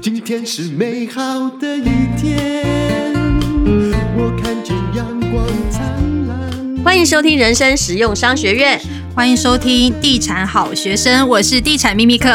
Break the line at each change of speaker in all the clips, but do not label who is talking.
今天是美好的一天，我看见阳光灿烂。
欢迎收听人生实用商学院，
欢迎收听地产好学生，我是地产秘密课。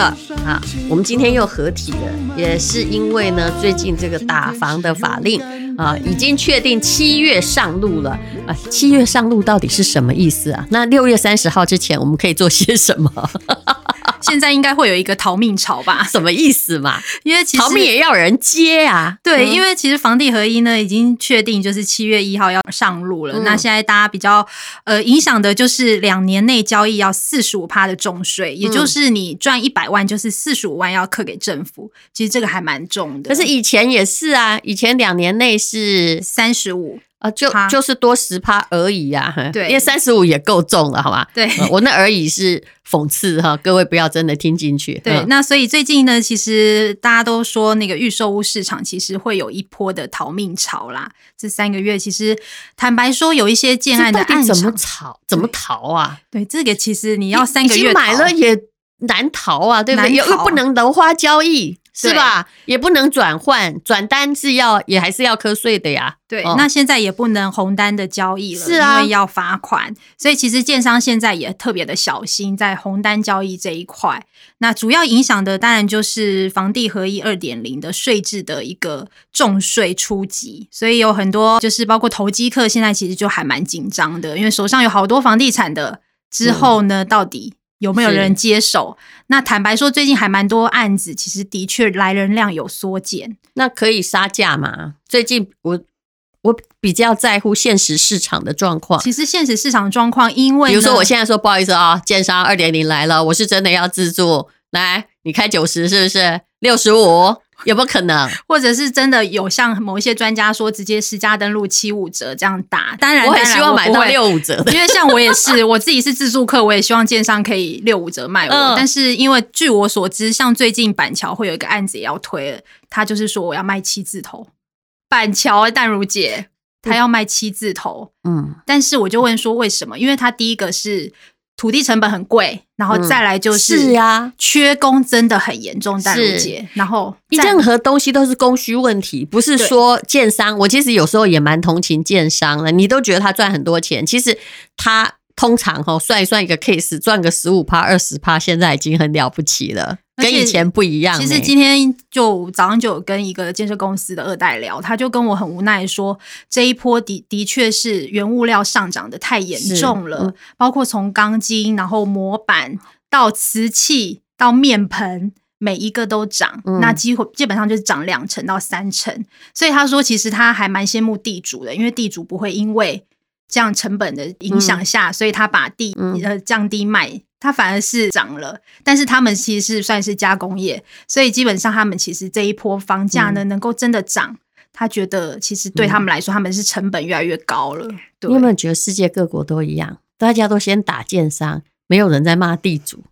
啊，我们今天又合体了，也是因为呢，最近这个打房的法令啊，已经确定七月上路了。啊，七月上路到底是什么意思啊？那六月三十号之前，我们可以做些什么？
现在应该会有一个逃命潮吧？
什么意思嘛？
因为其实
逃命也要有人接啊。
对，嗯、因为其实房地合一呢已经确定就是七月一号要上路了。嗯、那现在大家比较呃影响的就是两年内交易要四十五趴的重税，也就是你赚一百万就是四十五万要课给政府。其实这个还蛮重的。
可是以前也是啊，以前两年内是
三十五。
啊，就就是多十趴而已呀，
对，
因为三十五也够重了，好吧？
对，
我那而已是讽刺哈，各位不要真的听进去。
对，那所以最近呢，其实大家都说那个预售屋市场其实会有一波的逃命潮啦。这三个月其实坦白说，有一些建案的案
怎么逃？怎么逃啊？
对，这个其实你要三个月
买了也难逃啊，对不对？又又不能楼花交易。是吧？也不能转换，转单是要也还是要课税的呀。
对，哦、那现在也不能红单的交易了，是啊，因为要罚款。所以其实建商现在也特别的小心在红单交易这一块。那主要影响的当然就是房地合一二点零的税制的一个重税初级，所以有很多就是包括投机客现在其实就还蛮紧张的，因为手上有好多房地产的，之后呢，嗯、到底。有没有人接手？那坦白说，最近还蛮多案子，其实的确来人量有缩减。
那可以杀价吗？最近我我比较在乎现实市场的状况。
其实现实市场状况，因为
比如说我现在说不好意思啊，建商二点零来了，我是真的要自住，来你开九十是不是？六十五？有没有可能，
或者是真的有像某一些专家说，直接私家登录七五折这样打？当然，
我很希望买到六五折的，
因为像我也是，我自己是自助客，我也希望建商可以六五折卖我。嗯、但是因为据我所知，像最近板桥会有一个案子也要推了，他就是说我要卖七字头。板桥淡如姐，他要卖七字头，嗯，但是我就问说为什么？因为他第一个是。土地成本很贵，然后再来就是啊，缺工真的很严重，淡如姐。然后
任何东西都是供需问题，不是说建商。我其实有时候也蛮同情建商的，你都觉得他赚很多钱，其实他通常哈算一算一个 case 赚个十五趴、二十趴，现在已经很了不起了。跟以前不一样。
其实今天就早上就有跟一个建设公司的二代聊，他就跟我很无奈说，这一波的的确是原物料上涨的太严重了，嗯、包括从钢筋，然后模板到瓷器到面盆，每一个都涨，嗯、那几乎基本上就是涨两成到三成。所以他说，其实他还蛮羡慕地主的，因为地主不会因为这样成本的影响下，嗯、所以他把地呃降低卖。他反而是涨了，但是他们其实是算是加工业，所以基本上他们其实这一波房价呢，能够真的涨，他觉得其实对他们来说，他们是成本越来越高了。对。你
有没有觉得世界各国都一样？大家都先打建商，没有人在骂地主。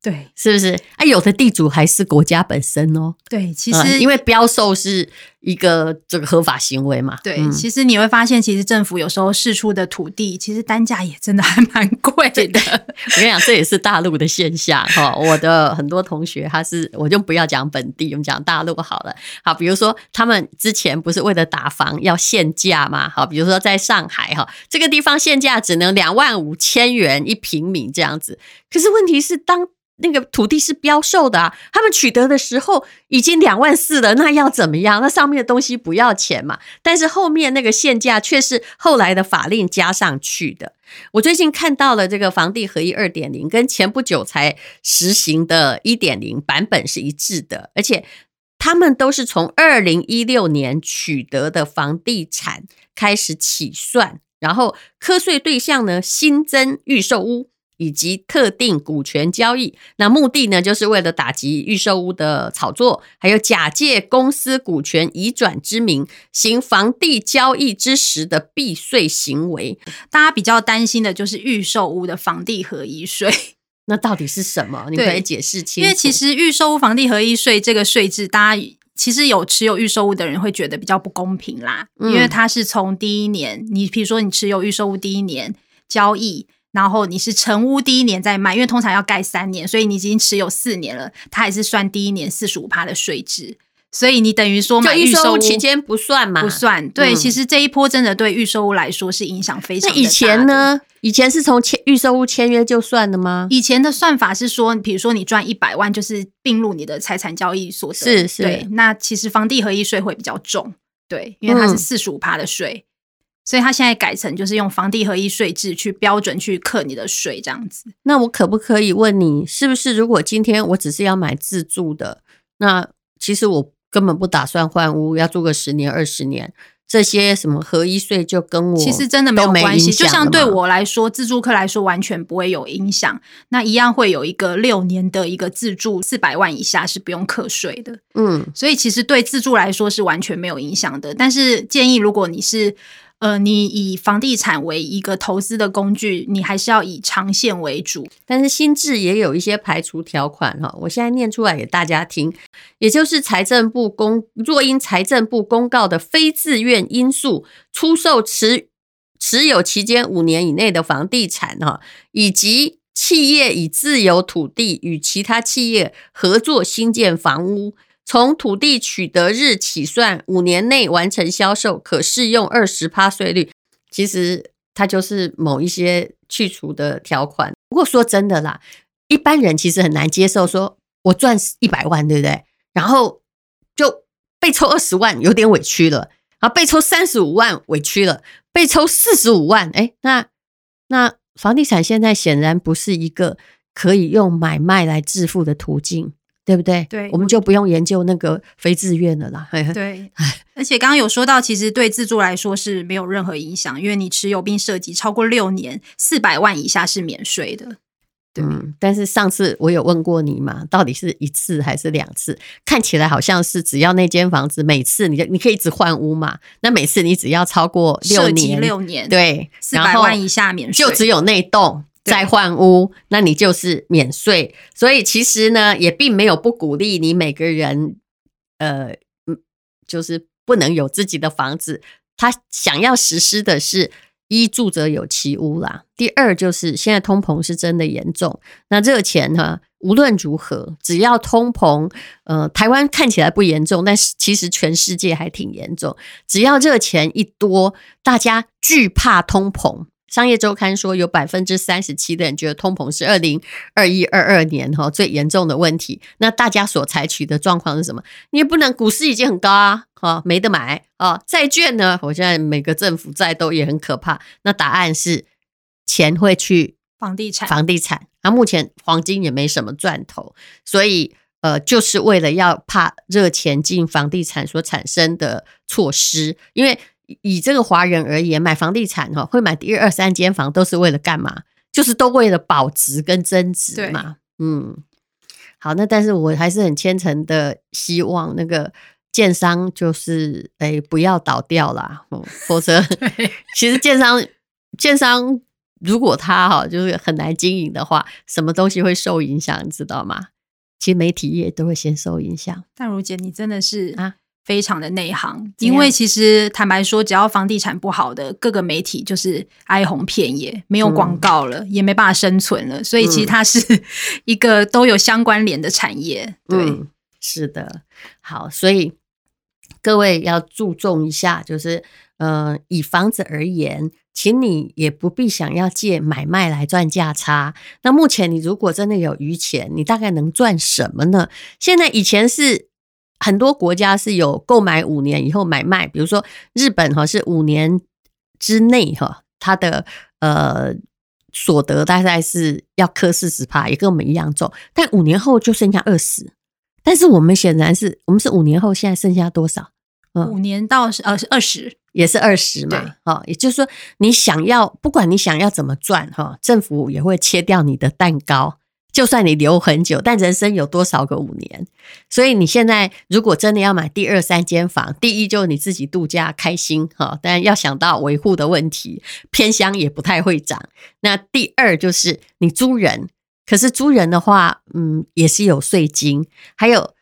对，
是不是？啊，有的地主还是国家本身哦。
对，其实、嗯、
因为标售是一个这个合法行为嘛。
对，嗯、其实你会发现，其实政府有时候释出的土地，其实单价也真的还蛮贵的。
我跟你讲，这也是大陆的现象哈。我的很多同学，他是我就不要讲本地，我们讲大陆好了。好，比如说他们之前不是为了打房要限价嘛？好，比如说在上海哈，这个地方限价只能两万五千元一平米这样子。可是问题是当那个土地是标售的啊，他们取得的时候已经两万四了，那要怎么样？那上面的东西不要钱嘛？但是后面那个限价却是后来的法令加上去的。我最近看到了这个房地合一二点零，跟前不久才实行的一点零版本是一致的，而且他们都是从二零一六年取得的房地产开始起算，然后课税对象呢，新增预售屋。以及特定股权交易，那目的呢，就是为了打击预售屋的炒作，还有假借公司股权移转之名行房地交易之时的避税行为。
大家比较担心的就是预售屋的房地合一税，
那到底是什么？你可以解释清楚。
因为其实预售屋房地合一税这个税制，大家其实有持有预售屋的人会觉得比较不公平啦，嗯、因为它是从第一年，你比如说你持有预售屋第一年交易。然后你是成屋第一年再卖，因为通常要盖三年，所以你已经持有四年了，它还是算第一年四十五趴的税制。所以你等于说买预售屋
期间不算嘛？
不算。对，嗯、其实这一波真的对预售屋来说是影响非常大。
那以前呢？以前是从签预售屋签约就算的吗？
以前的算法是说，比如说你赚一百万，就是并入你的财产交易所得。
是是。
对，那其实房地合一税会比较重，对，因为它是四十五趴的税。嗯所以它现在改成就是用房地合一税制去标准去课你的税，这样子。
那我可不可以问你，是不是如果今天我只是要买自住的，那其实我根本不打算换屋，要住个十年二十年，这些什么合一税就跟我
其实真的没有关系。就像对我来说，自住客来说完全不会有影响。那一样会有一个六年的一个自住四百万以下是不用课税的。嗯，所以其实对自住来说是完全没有影响的。但是建议如果你是呃，你以房地产为一个投资的工具，你还是要以长线为主。
但是新制也有一些排除条款哈，我现在念出来给大家听，也就是财政部公若因财政部公告的非自愿因素出售持持有期间五年以内的房地产哈，以及企业以自有土地与其他企业合作兴建房屋。从土地取得日起算，五年内完成销售，可适用二十趴税率。其实它就是某一些去除的条款。不过说真的啦，一般人其实很难接受，说我赚一百万，对不对？然后就被抽二十万，有点委屈了。啊被抽三十五万，委屈了。被抽四十五万，哎，那那房地产现在显然不是一个可以用买卖来致富的途径。对不对？
对，
我们就不用研究那个非自愿的啦。
对，而且刚刚有说到，其实对自住来说是没有任何影响，因为你持有并涉及超过六年，四百万以下是免税的。对，
嗯，但是上次我有问过你嘛，到底是一次还是两次？看起来好像是只要那间房子每次你就你可以一直换屋嘛，那每次你只要超过六年，
六年，
对，
四百万以下免税，
就只有那栋。再换屋，那你就是免税。所以其实呢，也并没有不鼓励你每个人，呃，就是不能有自己的房子。他想要实施的是“一住则有其屋”啦。第二就是现在通膨是真的严重，那热钱呢，无论如何，只要通膨，呃，台湾看起来不严重，但是其实全世界还挺严重。只要热钱一多，大家惧怕通膨。商业周刊说，有百分之三十七的人觉得通膨是二零二一、二二年哈最严重的问题。那大家所采取的状况是什么？你也不能，股市已经很高啊，哈，没得买啊。债券呢？我现在每个政府债都也很可怕。那答案是钱会去
房地产，
房地产。那目前黄金也没什么赚头，所以呃，就是为了要怕热钱进房地产所产生的措施，因为。以这个华人而言，买房地产哈，会买第二、三间房都是为了干嘛？就是都为了保值跟增值嘛。嗯，好，那但是我还是很虔诚的希望那个建商就是哎不要倒掉啦，否则 其实建商建商如果他哈就是很难经营的话，什么东西会受影响，你知道吗？其实媒体业都会先受影响。
但如姐，你真的是啊。非常的内行，因为其实坦白说，只要房地产不好的各个媒体就是哀鸿遍野，没有广告了，嗯、也没办法生存了。所以其实它是 一个都有相关联的产业。对、嗯，
是的。好，所以各位要注重一下，就是呃，以房子而言，请你也不必想要借买卖来赚价差。那目前你如果真的有余钱，你大概能赚什么呢？现在以前是。很多国家是有购买五年以后买卖，比如说日本哈是五年之内哈，它的呃所得大概是要磕四十趴，也跟我们一样重，但五年后就剩下二十。但是我们显然是我们是五年后现在剩下多少？
嗯，五年到呃二十
也是二十嘛，哈，也就是说你想要不管你想要怎么赚哈，政府也会切掉你的蛋糕。就算你留很久，但人生有多少个五年？所以你现在如果真的要买第二三间房，第一就是你自己度假开心哈，但要想到维护的问题，偏乡也不太会涨。那第二就是你租人，可是租人的话，嗯，也是有税金。还有，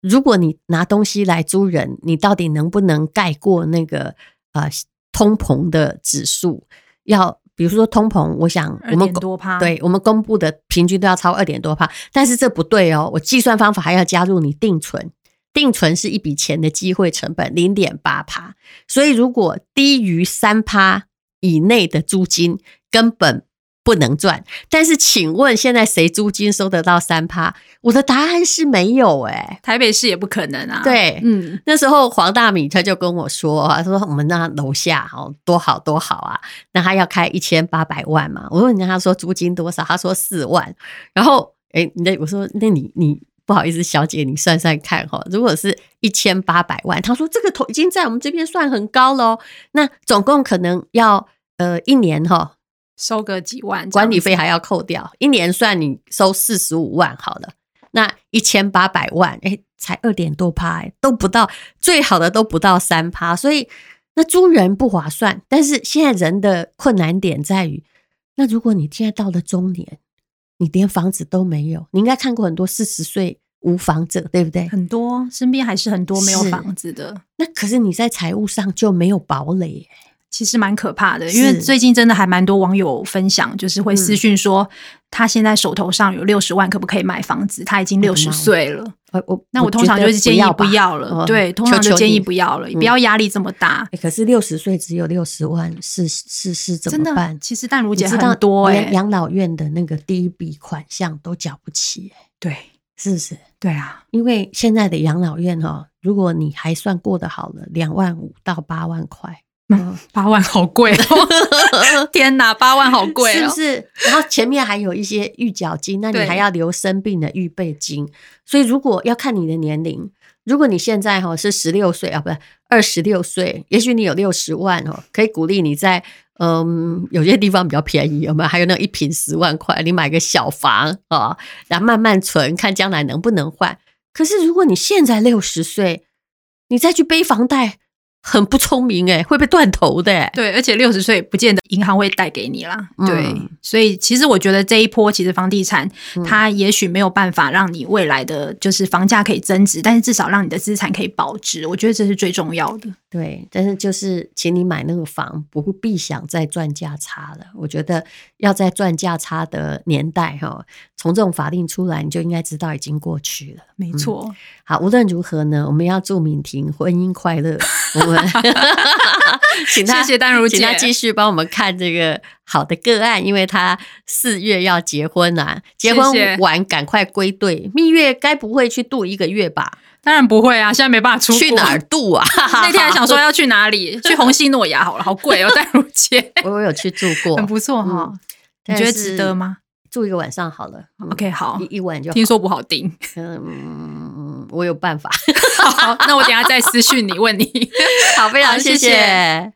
如果你拿东西来租人，你到底能不能盖过那个呃通膨的指数？要比如说通膨，我想我
们多趴，
对我们公布的平均都要超二点多趴，但是这不对哦，我计算方法还要加入你定存，定存是一笔钱的机会成本零点八趴，所以如果低于三趴以内的租金，根本。不能赚，但是请问现在谁租金收得到三趴？我的答案是没有哎、欸，
台北市也不可能啊。
对，嗯，那时候黄大米他就跟我说，他说我们那楼下哦多好多好啊，那他要开一千八百万嘛。我问他说租金多少，他说四万。然后哎，那我说那你你不好意思，小姐你算算看哈，如果是一千八百万，他说这个头已经在我们这边算很高喽。那总共可能要呃一年哈。
收个几万，
管理费还要扣掉，一年算你收四十五万好了，那一千八百万，哎，才二点多趴，哎，都不到，最好的都不到三趴，所以那租人不划算。但是现在人的困难点在于，那如果你现在到了中年，你连房子都没有，你应该看过很多四十岁无房者，对不对？
很多身边还是很多没有房子的。
那可是你在财务上就没有堡垒。
其实蛮可怕的，因为最近真的还蛮多网友分享，就是会私讯说，他现在手头上有六十万，可不可以买房子？他已经六十岁了。我我那我通常就是建议不要了，对，通常就建议不要了，你不要压力这么大。
可是六十岁只有六十万，是是是怎么办？
其实淡如姐很多哎，
养老院的那个第一笔款项都缴不起哎，
对，
是不是？
对啊，
因为现在的养老院哈，如果你还算过得好了，两万五到八万块。
嗯，八万好贵哦！天哪，八万好贵哦，
是不是？然后前面还有一些预缴金，那你还要留生病的预备金。所以如果要看你的年龄，如果你现在哈是十六岁啊，不是二十六岁，也许你有六十万哦，可以鼓励你在嗯有些地方比较便宜，有没有？还有那一坪十万块，你买个小房啊，然后慢慢存，看将来能不能换。可是如果你现在六十岁，你再去背房贷。很不聪明哎，会被断头的哎。
对，而且六十岁不见得银行会贷给你啦。嗯、对，所以其实我觉得这一波其实房地产它也许没有办法让你未来的就是房价可以增值，但是至少让你的资产可以保值。我觉得这是最重要的。
对，但是就是请你买那个房不必想再赚价差了。我觉得要在赚价差的年代哈，从这种法令出来，你就应该知道已经过去了。
没错。
嗯、好，无论如何呢，我们要祝敏婷婚姻快乐。我们。请他谢谢丹如姐，请他继续帮我们看这个好的个案，因为他四月要结婚啊，结婚完赶快归队。蜜月该不会去度一个月吧？
当然不会啊，现在没办法出国。
去哪儿度啊？
那天还想说要去哪里？去虹夕诺亚好了，好贵哦，丹如姐。
我我有去住过，
很不错哈。你觉得值得吗？
住一个晚上好了
，OK，好，
一一晚就。
听说不好订，
嗯，我有办法。
好，那我等下再私讯你，问你。
好，非常谢谢。